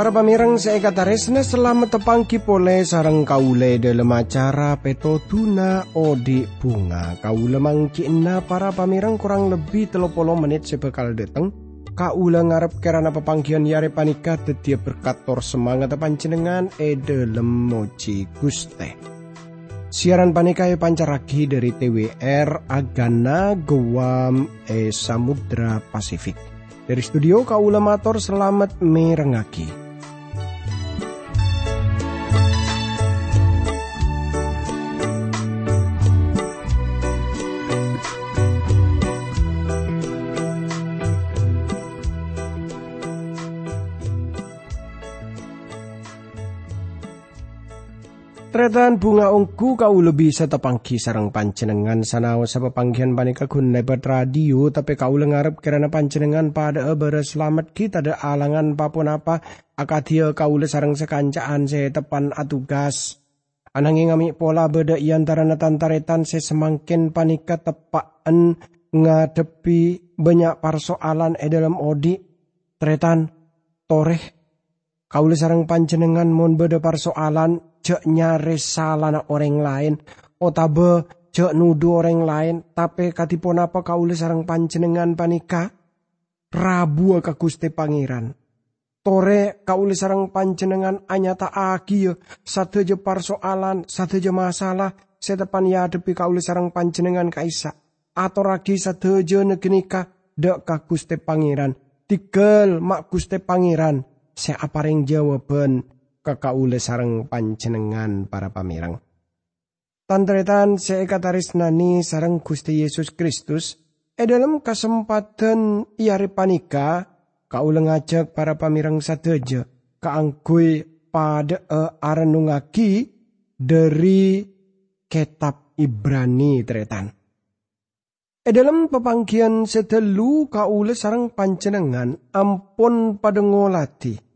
Para pamirang saya kata resna selamat tepangki pole sarang kaule dalam acara peto tuna odi bunga. Kaule mangkina para pamirang kurang lebih telopolo menit sebekal dateng. Kaula ngarep kerana pepanggian yare panika tetia berkator semangat panjenengan e dalam moji guste. Siaran panika e pancaraki dari TWR Agana Guam e Samudra Pasifik. Dari studio Kaula Mator selamat merengaki. Tretan bunga ungku kau lebih setepangki sarang pancenengan sanau sa panggian panika kun lebat radio tapi kau lengarap kerana pancenengan pada ebere selamat kita ada alangan papun apa akatia kau le sarang sekancaan se tepan atugas. Ananging ngami pola beda iantara natantaretan se semangkin panika tepaan ngadepi banyak persoalan e dalam odi. Tretan toreh kau le sarang pancenengan mon beda persoalan cek nyare salah orang lain otabe cek nudu orang lain tapi katipun apa kaule sarang panjenengan panika? Rabu ka Gusti Pangeran. Tore kaule sarang panjenengan anyata aki satu je persoalan satu je masalah setepan ya depi kaule sarang panjenengan kaisa. Atau ragi satu je negenika dek ka Gusti Pangeran. Tikel mak Gusti Pangeran apa yang jawaban kakaule sarang pancenengan para pamirang. Tantretan seekataris nani sarang Gusti Yesus Kristus, e dalam kesempatan iari panika, kaule ngajak para pamirang sateja, kaangkui pada e arenungaki dari kitab Ibrani tretan. E dalam pepanggian setelu kaule sarang pancenengan ampun pada ngolati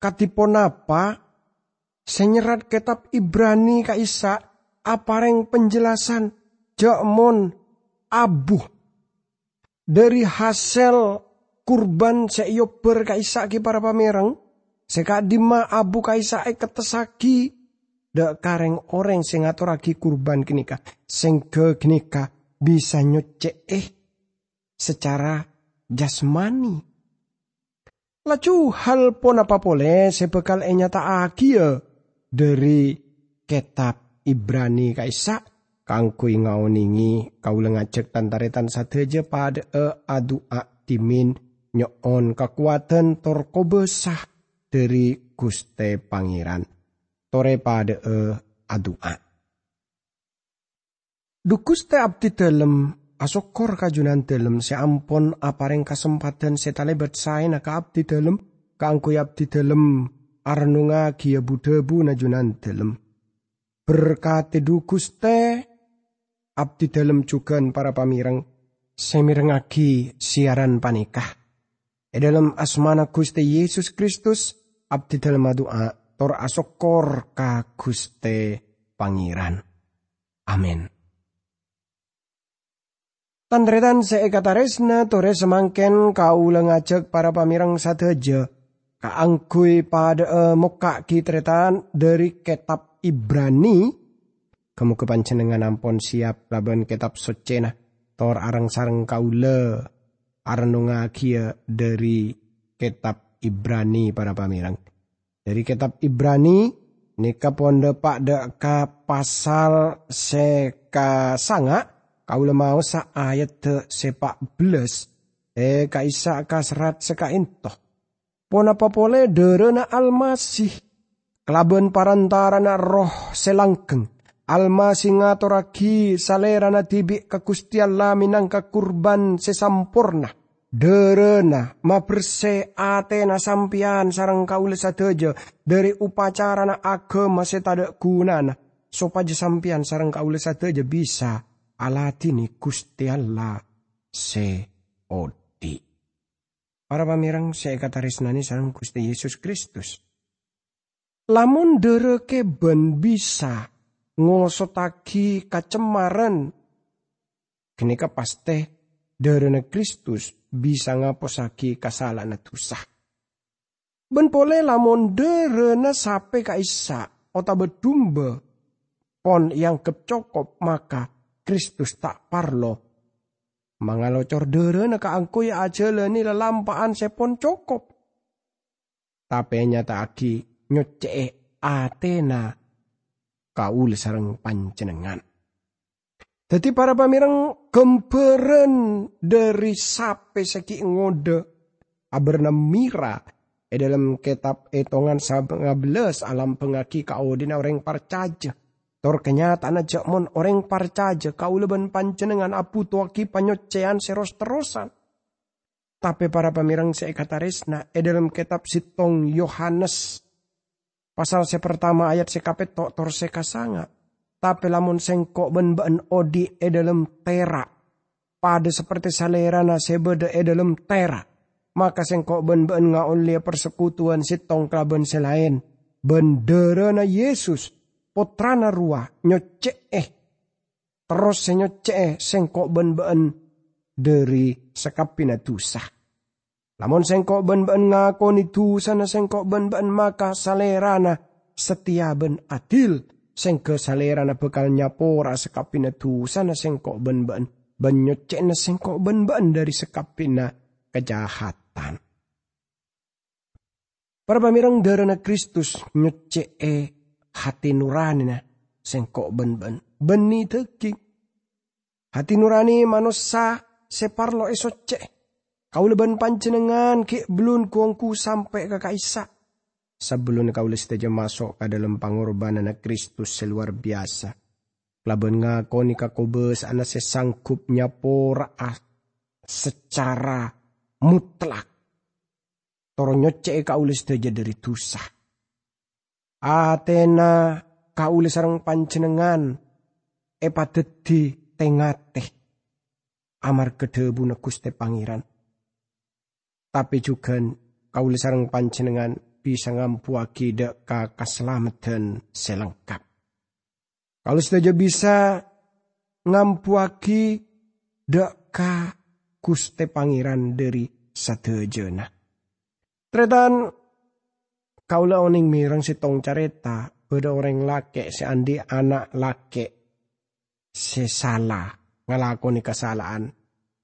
katipun apa? Senyerat kitab Ibrani ka Isa apareng penjelasan jakmon abuh. Dari hasil kurban seiober ka Isa ki para pamerang sekadima abu ka Isa e ketesaki dak kareng orang sing ngaturake kurban kenika sing ke kenika bisa nyocek eh secara jasmani Laju hal pun apa boleh sebekal enyata agia dari kitab Ibrani kaisa kangku ngauningi kau lengajek tantaretan sateja pada e adu timin nyoon kekuatan torko besah dari Guste Pangeran tore pada e adua. Dukuste abdi dalam asokor kajunan dalam seampun apareng kesempatan setale bersain ka abdi dalam kangku abdi dalam arnunga kia budebu najunan dalam berkati du guste abdi dalam juga para pamirang semirengaki siaran panikah. E dalam asmana Guste Yesus Kristus abdi dalam doa tor asokor ka Guste Pangeran. Amin Tandretan seekataresna tore semangken kau lengajak para pamirang sateja. Kaangkui pada uh, muka kitretan dari kitab Ibrani. Kamu kepancenengan ampon siap laban kitab socena. Tor arang sarang kaula arnunga kia dari kitab Ibrani para pamirang. Dari kitab Ibrani nika ponde pak ka pasal seka sanga Kaula mau sa ayat te sepak belas. E kaisa kasrat sekaintoh. Pona popole derena almasih. Kelaban na roh selangkeng. Almasih ngatoraki salerana tibi kekustian laminang kurban sesampurna. Derena ma berse atena sampian sarang kaula sateja dari upacara na agama setada kunana. Sopaja sampian sarang kaula sateja bisa alatini Gusti Allah se odi. Para pamirang saya kata resnani sarang Gusti Yesus Kristus. Lamun dereke ben bisa ngosotagi kacemaran. Kenika paste derene Kristus bisa ngaposaki kasalahan dosa. Ben pole lamun derene sape kaisa ota bedumbe pon yang kecokop maka Kristus tak parlo. Mangalocor derene kaangku ya aja leni lelampaan sepon cokop. Tapi nyata aki nyocee Atena kaul sarang pancenengan. Jadi para pamirang gemberen dari sape seki ngode aberna mira e dalam kitab etongan belas alam pengaki kau dina orang parcaja. Tor kenyataan aja mon orang parcaja kau leben pancenengan apu tuaki panyocean seros terosan. Tapi para pamirang saya kata resna e dalam kitab sitong Yohanes Pasal se pertama ayat se kapet tok tor se kasanga. Tapi lamun sengkok ben ben odi e dalam tera. Pada seperti salera na sebeda e dalam tera. Maka sengkok ben ben ngaon persekutuan sitong kelaben selain. Bendera na Yesus. Potrana rua nyoce eh. Terus se nyoce eh sengkok ben ben dari sekapina tusah. Lamun sengkok ben-ben ngakoni sana sengkok ben-ben maka salerana setia ben adil. Sengke salerana bekal nyapora sekapina sana sengkok ben-ben. Benyocekna sengkok ben-ben dari sekapina kejahatan. Para pamirang darana Kristus nyocek e hati nurani na sengkok ben-ben. Beni teki. Hati nurani manusia separlo esocek Kau leban pancenengan ke belum kuangku sampai ke kaisa. Sebelum kau saja masuk ke dalam pengorbanan Kristus seluar biasa. Laban ngakoni kakobes anak sesangkup nyapora secara mutlak. Toro nyoce kaulis saja dari tusah. Atena kaulis sarang pancenengan epateti tengate amar kedebu na kuste pangeran tapi juga kauli sarang panjenengan bisa ngampuaki dek ka keselamatan selengkap. Kalau saja bisa ngampuaki dek ka kuste pangeran dari jena. Tretan kaula oning mirang si tong careta beda orang lake si andi anak lake sesala ngalakoni kesalahan.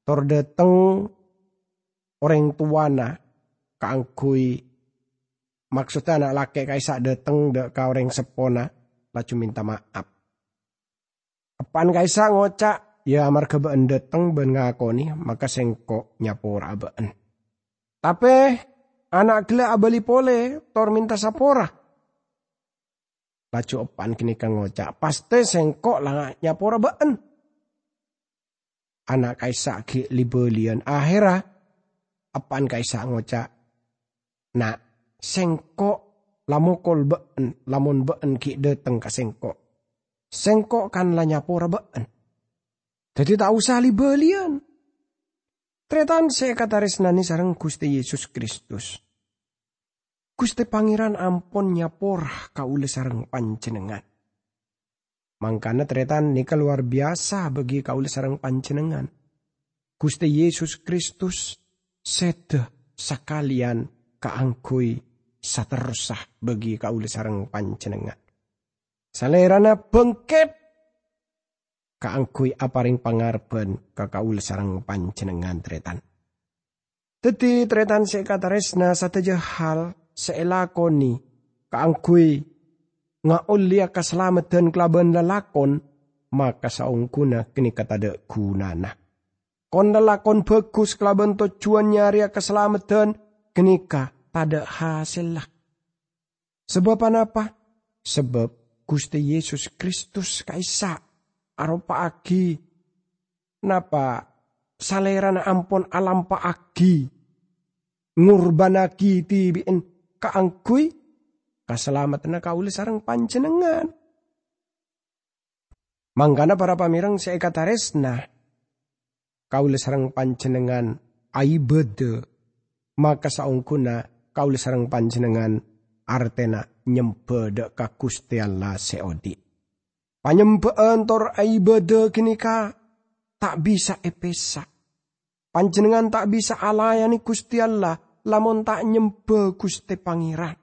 Tor deteng orang tuana kaangkui maksudnya anak laki kaisa dateng de ka orang sepona laju minta maaf. Apan kaisa ngocak ya amar kebeen dateng ben ngakoni maka sengko nyapora been. Tapi anak gila abali pole tor minta sapora. Laju opan kini kang ngocak pasti sengko lah nyapora been. Anak kaisa ki libelian akhirah apaan kaisa ngoca na sengko lamokol been lamun been ki deteng ka sengko sengko kan lanya pora been jadi tak usah libelian Tretan saya kata resnani sarang Gusti Yesus Kristus. Gusti Pangeran ampun nyapor kaule sarang pancenengan. Mangkana tretan nika luar biasa bagi kaule sarang pancenengan. Gusti Yesus Kristus sede sakalian kaangkui satersah bagi kauli sarang pancenengan. Salerana bengket kaangkui aparing pangarben ka kauli sarang pancenengan tretan. Teti tretan sekataresna sateja hal seelakoni kaangkui ngaulia keselamatan kelaban lalakon maka saungkuna kini kata de gunana kon lakon bagus kelaban tujuan nyari keselamatan kenika pada hasil lah. Sebab apa? Sebab Gusti Yesus Kristus kaisa aropa agi. Napa? Salerana ampon alam pa agi ngurbanagi tibiin kaangkui keselamatan kauli sarang panjenengan. Manggana para pamirang saya kata resna kaula sarang panjenengan aibede maka saungkuna kaula sarang panjenengan artena nyembe dek ka Gusti Allah seodi. Panyembaan tor ibadah kini ka tak bisa epesa. Panjenengan tak bisa alayani Gusti Allah lamun tak nyembe Gusti Pangeran.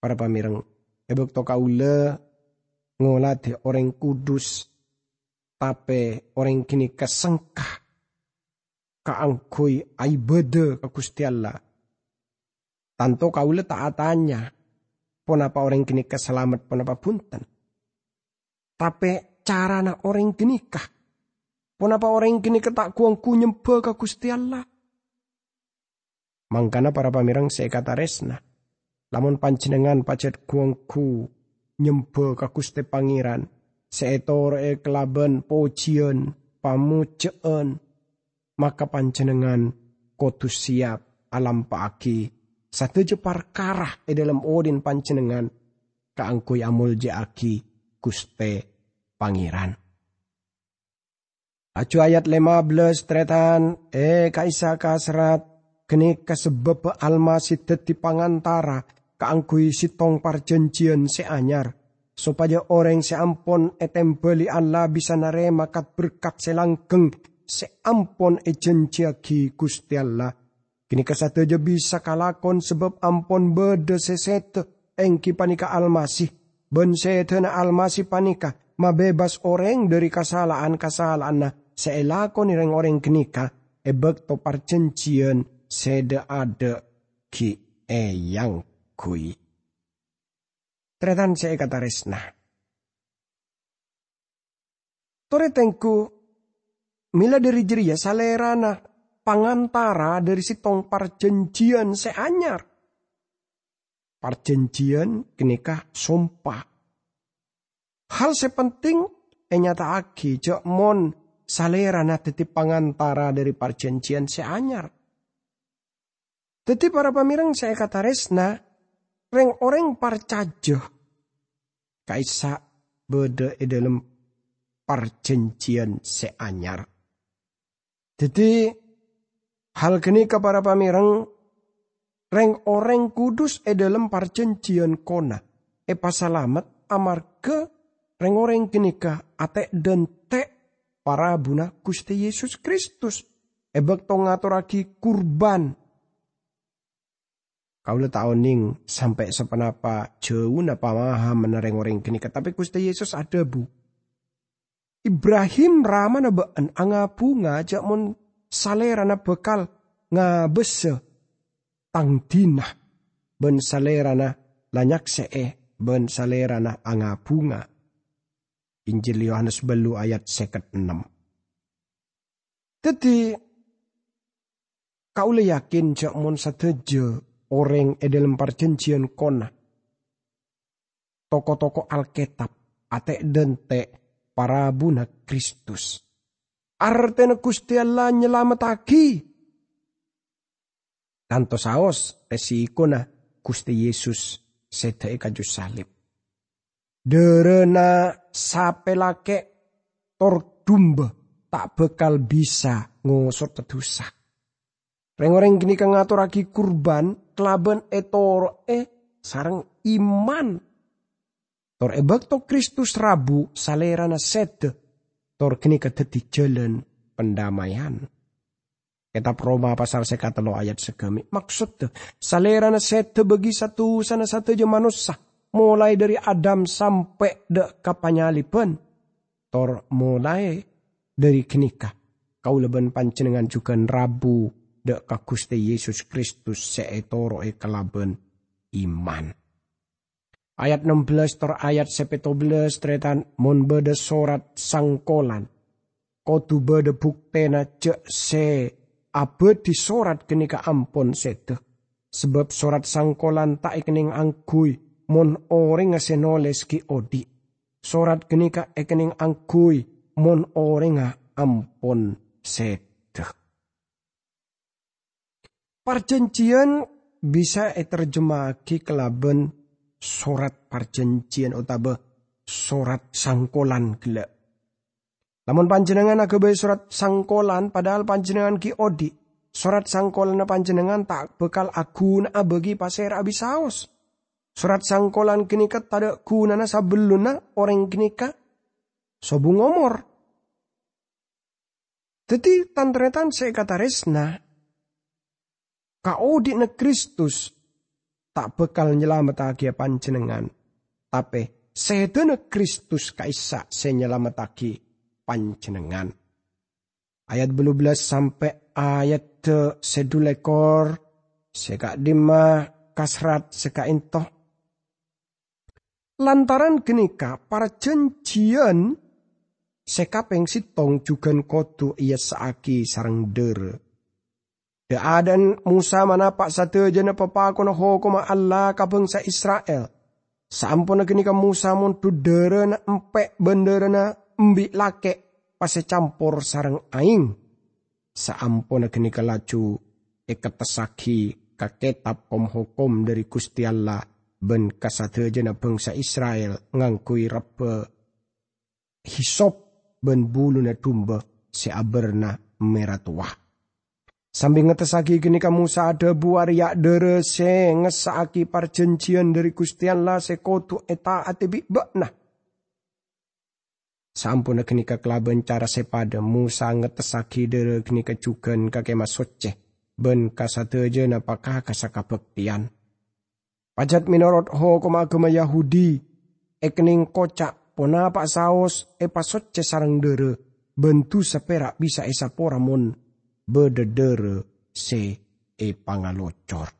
Para pamireng, ebek to kaula ngolade orang kudus tapi orang kini kesengkah kaangkui aibede ke Gusti Allah. Tanto kaula taatannya pun apa orang kini keselamat pun apa punten. Tapi cara nak orang kini kah? Pun apa orang kini ketak kuang ku nyembah ke Gusti Allah. Mangkana para pamirang saya kata resna. Lamun panjenengan pacet kuangku nyembah ka Gusti Pangeran. Seetor e kelaben pojian pamujeen maka panjenengan kotus siap alam paaki satu je karah e dalam odin panjenengan kaangkui amul aki Guste Pangeran. Acu ayat 15 tretan e kaisa kasrat kene kasebab almasi teti pangantara kaangkui sitong parjanjian seanyar, supaya orang seampon etembeli Allah bisa narema kat berkat selanggeng seampon e janjiagi Gusti Allah. Kini aja bisa kalakon sebab ampon bede sesete engki panika almasih. Ben setena almasih panika mabebas orang dari kesalahan-kesalahan seelakon ireng orang kenika ebek to parcencian sede ada ki eyang kui. Tretan saya kata resna. Tore tengku, mila dari jeria salerana pangantara dari si tong parjanjian seanyar. Parjanjian kenikah sumpah. Hal sepenting enyata aki jok mon salerana tetip pangantara dari parjanjian seanyar. Tetip para pamirang saya kata resna, reng orang parcajo kaisa beda e dalam seanyar. Jadi hal kini kepada pamireng reng orang kudus e dalam perjanjian kona. E pasalamat amarga reng orang kini ka ate dan te para buna Gusti Yesus Kristus. E bakto ngaturaki kurban Kaula ning sampai sepenapa jauh napa maha menereng orang kini tapi Gusti Yesus ada bu. Ibrahim rama nabaan anga bunga jak mon salera na bekal? Ngabese. Tang dina ben salera na lanyak see. Ben salera na anga bunga. Injil Yohanes belu ayat seket enam. Jadi kau yakin jak mon sateje orang e dalam perjanjian kona. Toko-toko Alkitab, ate dente para buna Kristus. Artena Gusti Allah nyelamataki. Tanto saos esi ikona Gusti Yesus sete kaju salib. Derena sapelake tor dumba tak bekal bisa ngosot tedusak. Reng-reng gini kang ngaturaki kurban kelaban etor e sarang iman. Tor e bakto Kristus rabu salerana sed. Tor kini keteti jalan pendamaian. Kitab Roma pasal sekatelo ayat segami. Maksud salerana sed bagi satu sana satu je manusia. Mulai dari Adam sampai de kapanyalipan. Tor mulai dari kenikah. Kau leben pancenengan juga rabu dek ka Gusti Yesus Kristus seetoro e kelaben iman. Ayat 16 tor ayat 17 tretan mon bede sorat sangkolan. Kotu bede buktena cek se abe di sorat kenika ampon sete. Sebab sorat sangkolan tak ikening angkui mon orang ngasenoles ki odi. Sorat kenika ekening angkui mon orang ampon sete. Perjanjian bisa terjemahki kelaben surat perjanjian utawa surat sangkolan gila. Namun panjenengan agak surat sangkolan padahal panjenengan ki odi. surat sangkolan panjenengan tak bekal aguna bagi pasir abisaos. Surat sangkolan kenika tada kunana sabeluna orang kenika sobu ngomor. Jadi tantretan saya kata resna, kau di Kristus tak bekal nyelamat agia panjenengan. Tapi sedana Kristus kaisa saya nyelamat agi panjenengan. Ayat belas sampai ayat sedulekor seka dima kasrat seka intoh. Lantaran genika para janjian sekapeng sitong juga kotu ia saaki sarang dere. Adan Musa mana pak satu jana papa kono ho koma Allah ka bangsa Israel. Sampun kini ka Musa mun tu dere na empek bendera na embi lake pase campur sarang aing. Saampun kini ka laju eketesaki ka kitab kom hukum dari Gusti Allah ben kasate jana bangsa Israel ngangkui rebe hisop ben bulu na tumba si aberna merah tua. Sambil ngetesaki gini kamu ada buar ya dere se ngesaki parjencian dari Gustian lah se kotu eta atebi bakna. Sampun gini kelaban cara sepada Musa ngetesaki dere gini kecukan kake masoceh. Ben kasateje napakah kasakabektian. Pajat minorot ho koma agama Yahudi. Ekning kocak pona pak saos e pasocce sarang dere bentu seperak bisa esa poramon bededere se e pangalocor.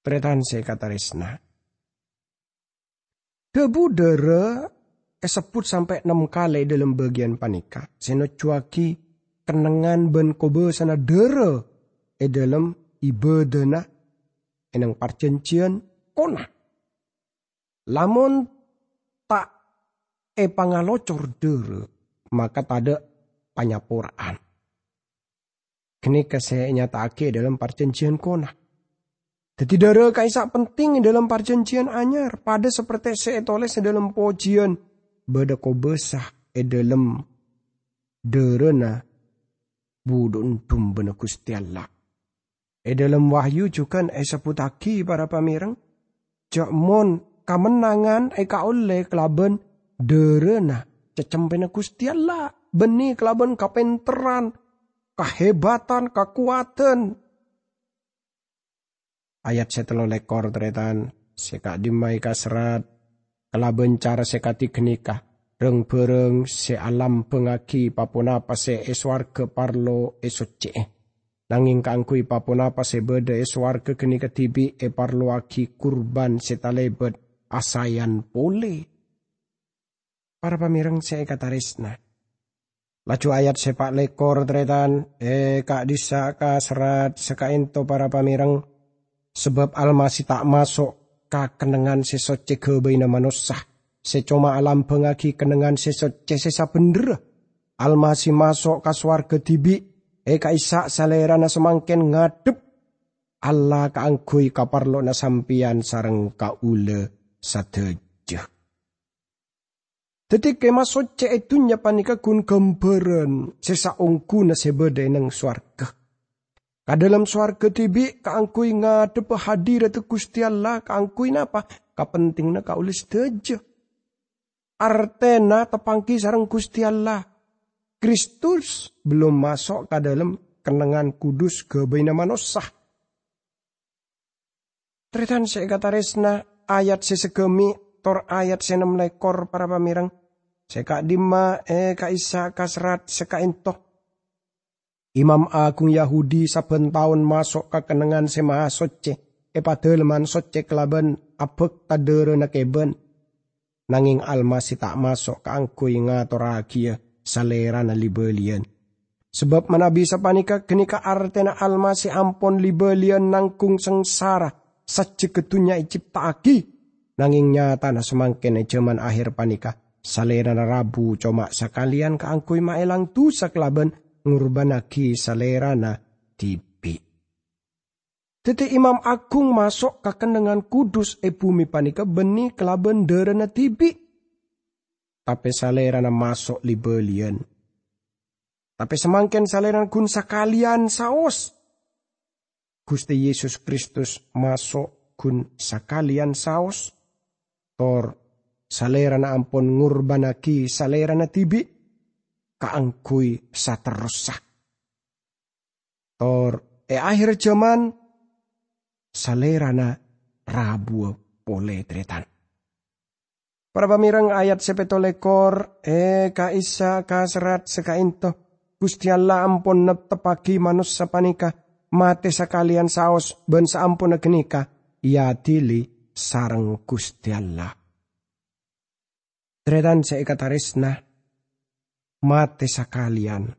Tretan se kata resna. Debu dere kesebut sampai enam kali dalam bagian panika. Seno cuaki kenangan ben kobe sana dere e dalam ibedena enang parcencian kona. Lamun tak e pangalocor dere, maka tada panyaporaan. Kini saya nyatake dalam perjanjian kona. Jadi dara kaisa penting dalam perjanjian anyar. Pada seperti saya tulis dalam pojian. Bada ko besah e dalam derena budun tumbena Gusti Allah. E dalam wahyu juga e seputaki para pamirang. Jakmon kamenangan eka oleh kelaban derena cecempena Gusti Allah benih kelaban kapenteran kehebatan kekuatan. Ayat setelo lekor teretan seka dimai kasrat kelaban cara sekati kenikah reng bereng se alam pengaki papuna pase eswar ke parlo esoce Nanging kangkui papuna pase beda eswar ke kini ketibi e parlo aki kurban setalebet asayan pole. Para pamirang saya kata resna. Laju ayat sepak lekor tretan, eh kak disa ka serat sekainto para pamirang. Sebab almasi tak masuk ka kenengan sesoce kebaina manusah. Secoma alam pengaki kenengan sesoce sesa bener. Almasi masuk ka ke tibi, eh ka isa salera na semangken ngadep. Allah kaangkui kaparlo na sampian sarang ka ule Tadi kema soce itunya panika kun gambaran sesaungku na sebeda nang swarga. Kadalam swarga tibi kaangkui ngadep itu Gusti Allah kaangkui napa kapenting na kaulis teja. Artena tepangki sarang Gusti Allah. Kristus belum masuk ke dalam kenangan kudus ke baina manosah. Tretan saya kata resna ayat sesegemi tor ayat senem lekor para pamirang. Seka dima e ka isa kasrat seka intok. Imam Agung Yahudi saben tahun masuk ke kenangan sema soce. E padeleman soce kelaban abek tadere na keben. Nanging almasi tak masuk ke angkui ngatorakia salera na libelian. Sebab mana bisa panika kenika artena almasi ampon libelian nangkung sengsara saja ketunya aki. Nanging nyata na semangkin jaman akhir panika. Salera na rabu cuma sekalian keangkui maelang tu saklaban ngurbanaki salera na tibi. Tete Imam Agung masuk ke kendengan kudus e bumi panika beni kelaban derena tibi. Tapi salera na masuk libelian. Tapi semangken saleran kun sakalian saos. Gusti Yesus Kristus masuk kun sakalian saos. Tor salera na ampon ngurbanaki salera na tibi. Kaangkuy sa terusak. Tor e akhir zaman salera na rabu pole tretan. Para pamirang ayat sepetolekor e kaisa kaserat sekainto Gusti Allah ampun netepagi manus sapanika mate sakalian saos ben saampun genika ya dili sareng Gusti Allah. Tretan seikatarisna mate sakalian.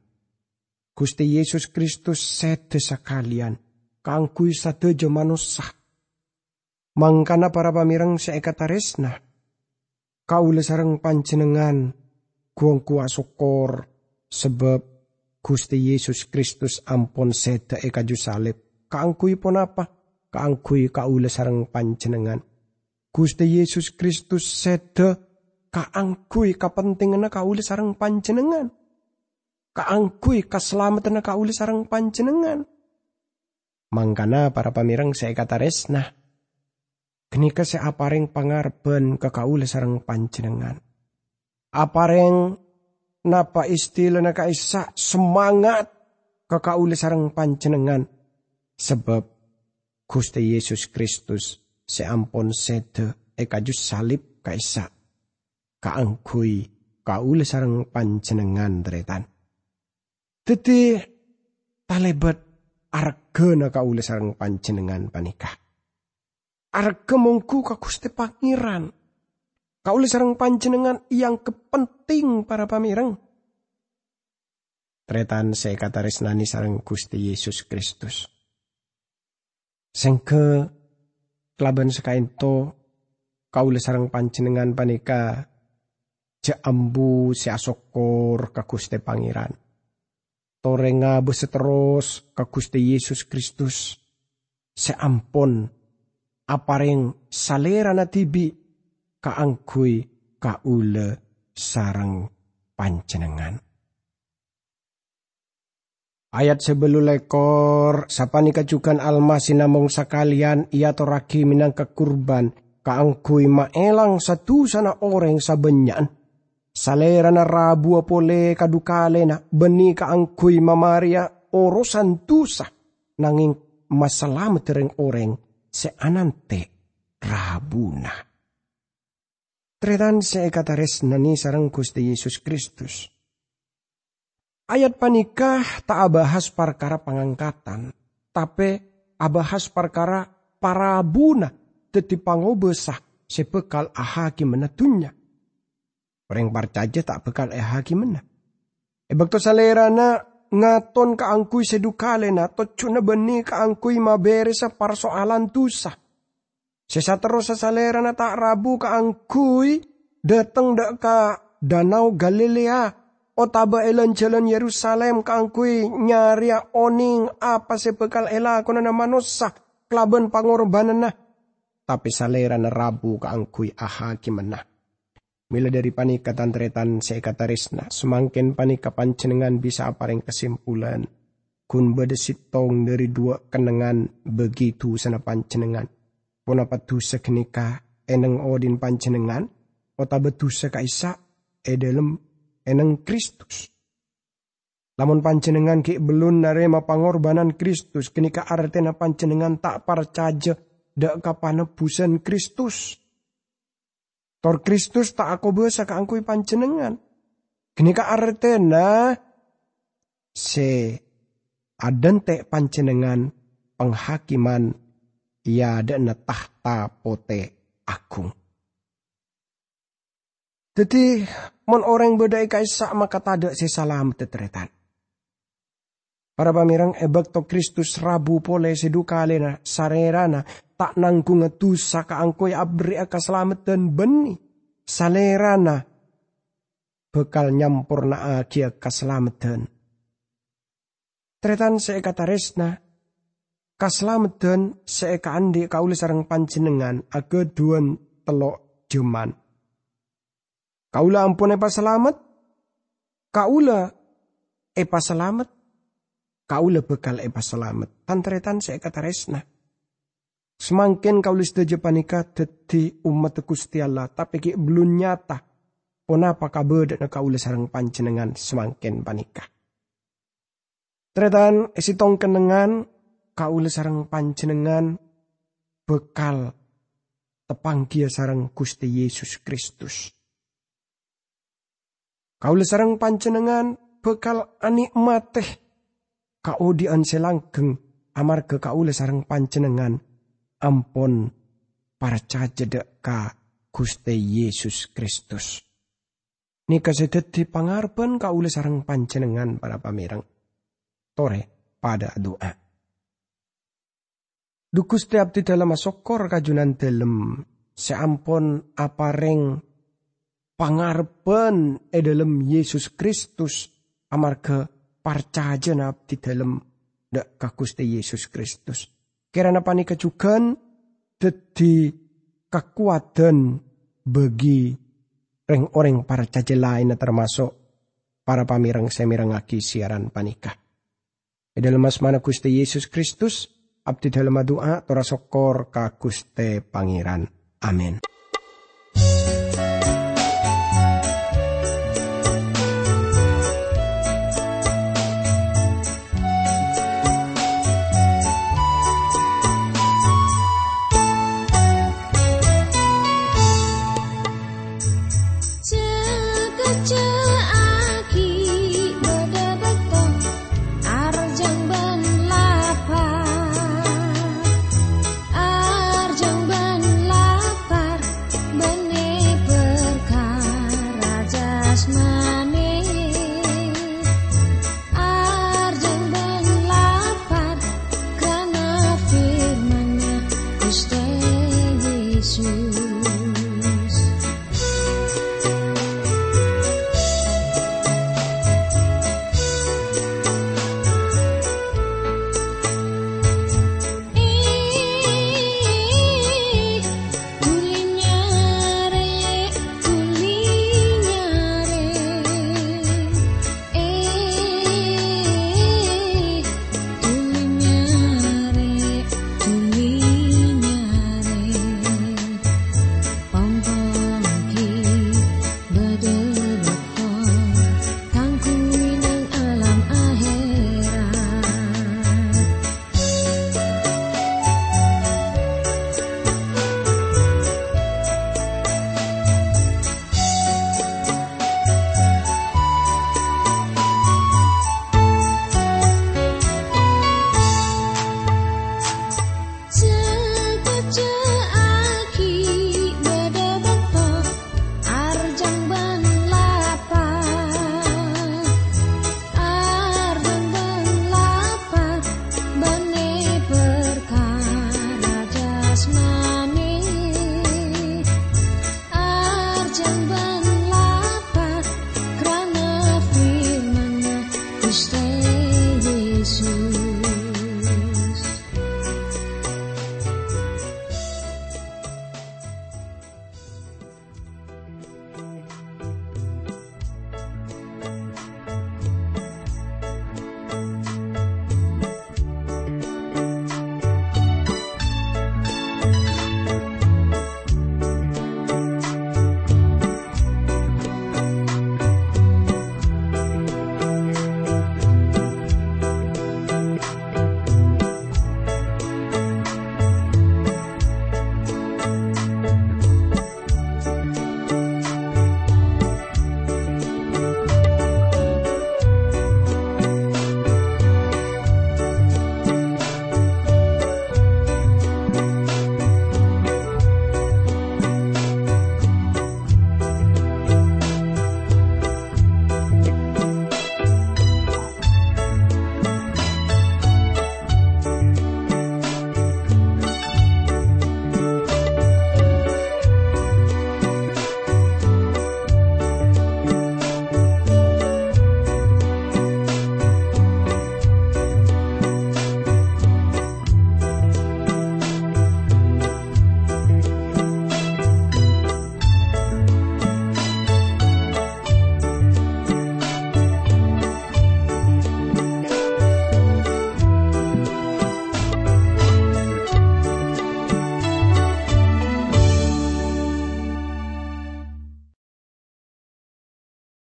Gusti Yesus Kristus sede sakalian kangkui sadeja manusa. Mangkana para pamirang seikatarisna kaula sareng panjenengan guang kuasukor sebab Gusti Yesus Kristus ampun seda e kaju salib. Kaangkui pun apa? Kaangkui kaula sareng panjenengan. Gusti Yesus Kristus seda kaangkui kapentingan kaula sareng panjenengan. Kaangkui kaselamatan kaula sareng panjenengan. Mangkana para pamirang saya kata resnah Kenika saya apareng pangarben kakaula sarang panjenengan. Apareng napa istilah na kaisa semangat kakaula sarang panjenengan. Sebab Gusti Yesus Kristus seampun sede ekajus salib kaisa. Kaangkui kaula sarang panjenengan dretan. Teti talebet argana kaula sarang panjenengan panikah arga mongku ka Gusti Pangeran. Kauli sarang panjenengan yang kepenting para pamireng. Tretan saya kata resnani sarang Gusti Yesus Kristus. Sengke kelaban sekainto kauli sarang panjenengan panika jambu si asokor ka Gusti Pangeran. Torenga beseterus ka Gusti Yesus Kristus. Seampun apareng salera na tibi kaangkuy kaula sarang pancenengan. Ayat sebelum lekor, sapani kajukan alma sinamong sakalian ia toraki minang kekurban, kaangkuy maelang satu sana orang sabenyan. Salera na rabu apole kadukale na beni kaangkuy mamaria orosan tusa, nanging masalamat tereng orang seanante rabuna. Tretan se ekatares nani sarang Gusti Yesus Kristus. Ayat panikah tak abahas perkara pengangkatan, tapi abahas perkara parabuna teti pangobesah sepekal ahaki menatunya. Orang percaya tak bekal ahaki mena. Ebak to salerana ngaton kaangkuy sedukale na to cuna beni kaangkuy mabere sa persoalan tusa. Sesa terus salera na tak rabu kaangkuy datang dak ka danau Galilea o taba elan jalan Yerusalem kaangkuy nyaria oning apa sebekal ela kuna na manusa pangorbanan na. Tapi salera rabu kaangkuy aha kimanah Mila dari panikatan tretan seikatarisna, semakin panika pancenengan bisa apareng kesimpulan. Kun bedesitong dari dua kenengan begitu sana pancenengan. Puna patusa kenika eneng odin pancenengan, ota betusa kaisa edelem eneng Kristus. Lamun pancenengan ki belum narema pangorbanan Kristus, kenika artena pancenengan tak parcaja dak kapanebusan Kristus Tor Kristus tak aku besa angkui panjenengan. Kenika artena se adente panjenengan penghakiman ia ada tahta pote agung. Jadi mon orang bedai kaisa maka tada se salam tetretan. Para pamirang ebek to Kristus rabu pole sedukalena sarerana tak nanggung ngetusa kaangkoy abri aka dan beni. Salerana bekal nyampurna agia keselamatan. Tretan seeka taresna, keselamatan seeka andi kauli sarang panjenengan aga duan telok juman. Kaula ampun apa selamat? Kaula epa selamat, kaula bekal epa selamat. Tantretan saya kata resna. Semakin kau lista panika teti umat Gusti Allah, tapi ki belum nyata. Kenapa kabe dan kau sarang pancenengan semakin panika. Tretan esitong kenengan kau sarang pancenengan bekal tepang kia sarang Gusti Yesus Kristus. Kau sarang pancenengan bekal anikmateh kau dianselanggeng amar ke kau sarang pancenengan ampun para jedek ka Guste Yesus Kristus. Nika sedeti pangarpen kaula sarang pancenengan para pamirang. Tore pada doa. Dukus tiap di dalam sokor kajunan dalam seampun apareng pangarpen e dalam Yesus Kristus amarga parcajen abdi dalam dak ka Guste Yesus Kristus. Kirana panika juga dadi kekuatan bagi orang-orang para caje lain termasuk para pamirang semirangaki siaran panikah. Di dalam mana Gusti Yesus Kristus, abdi dalam doa tora sokor ka Pangeran. Amin.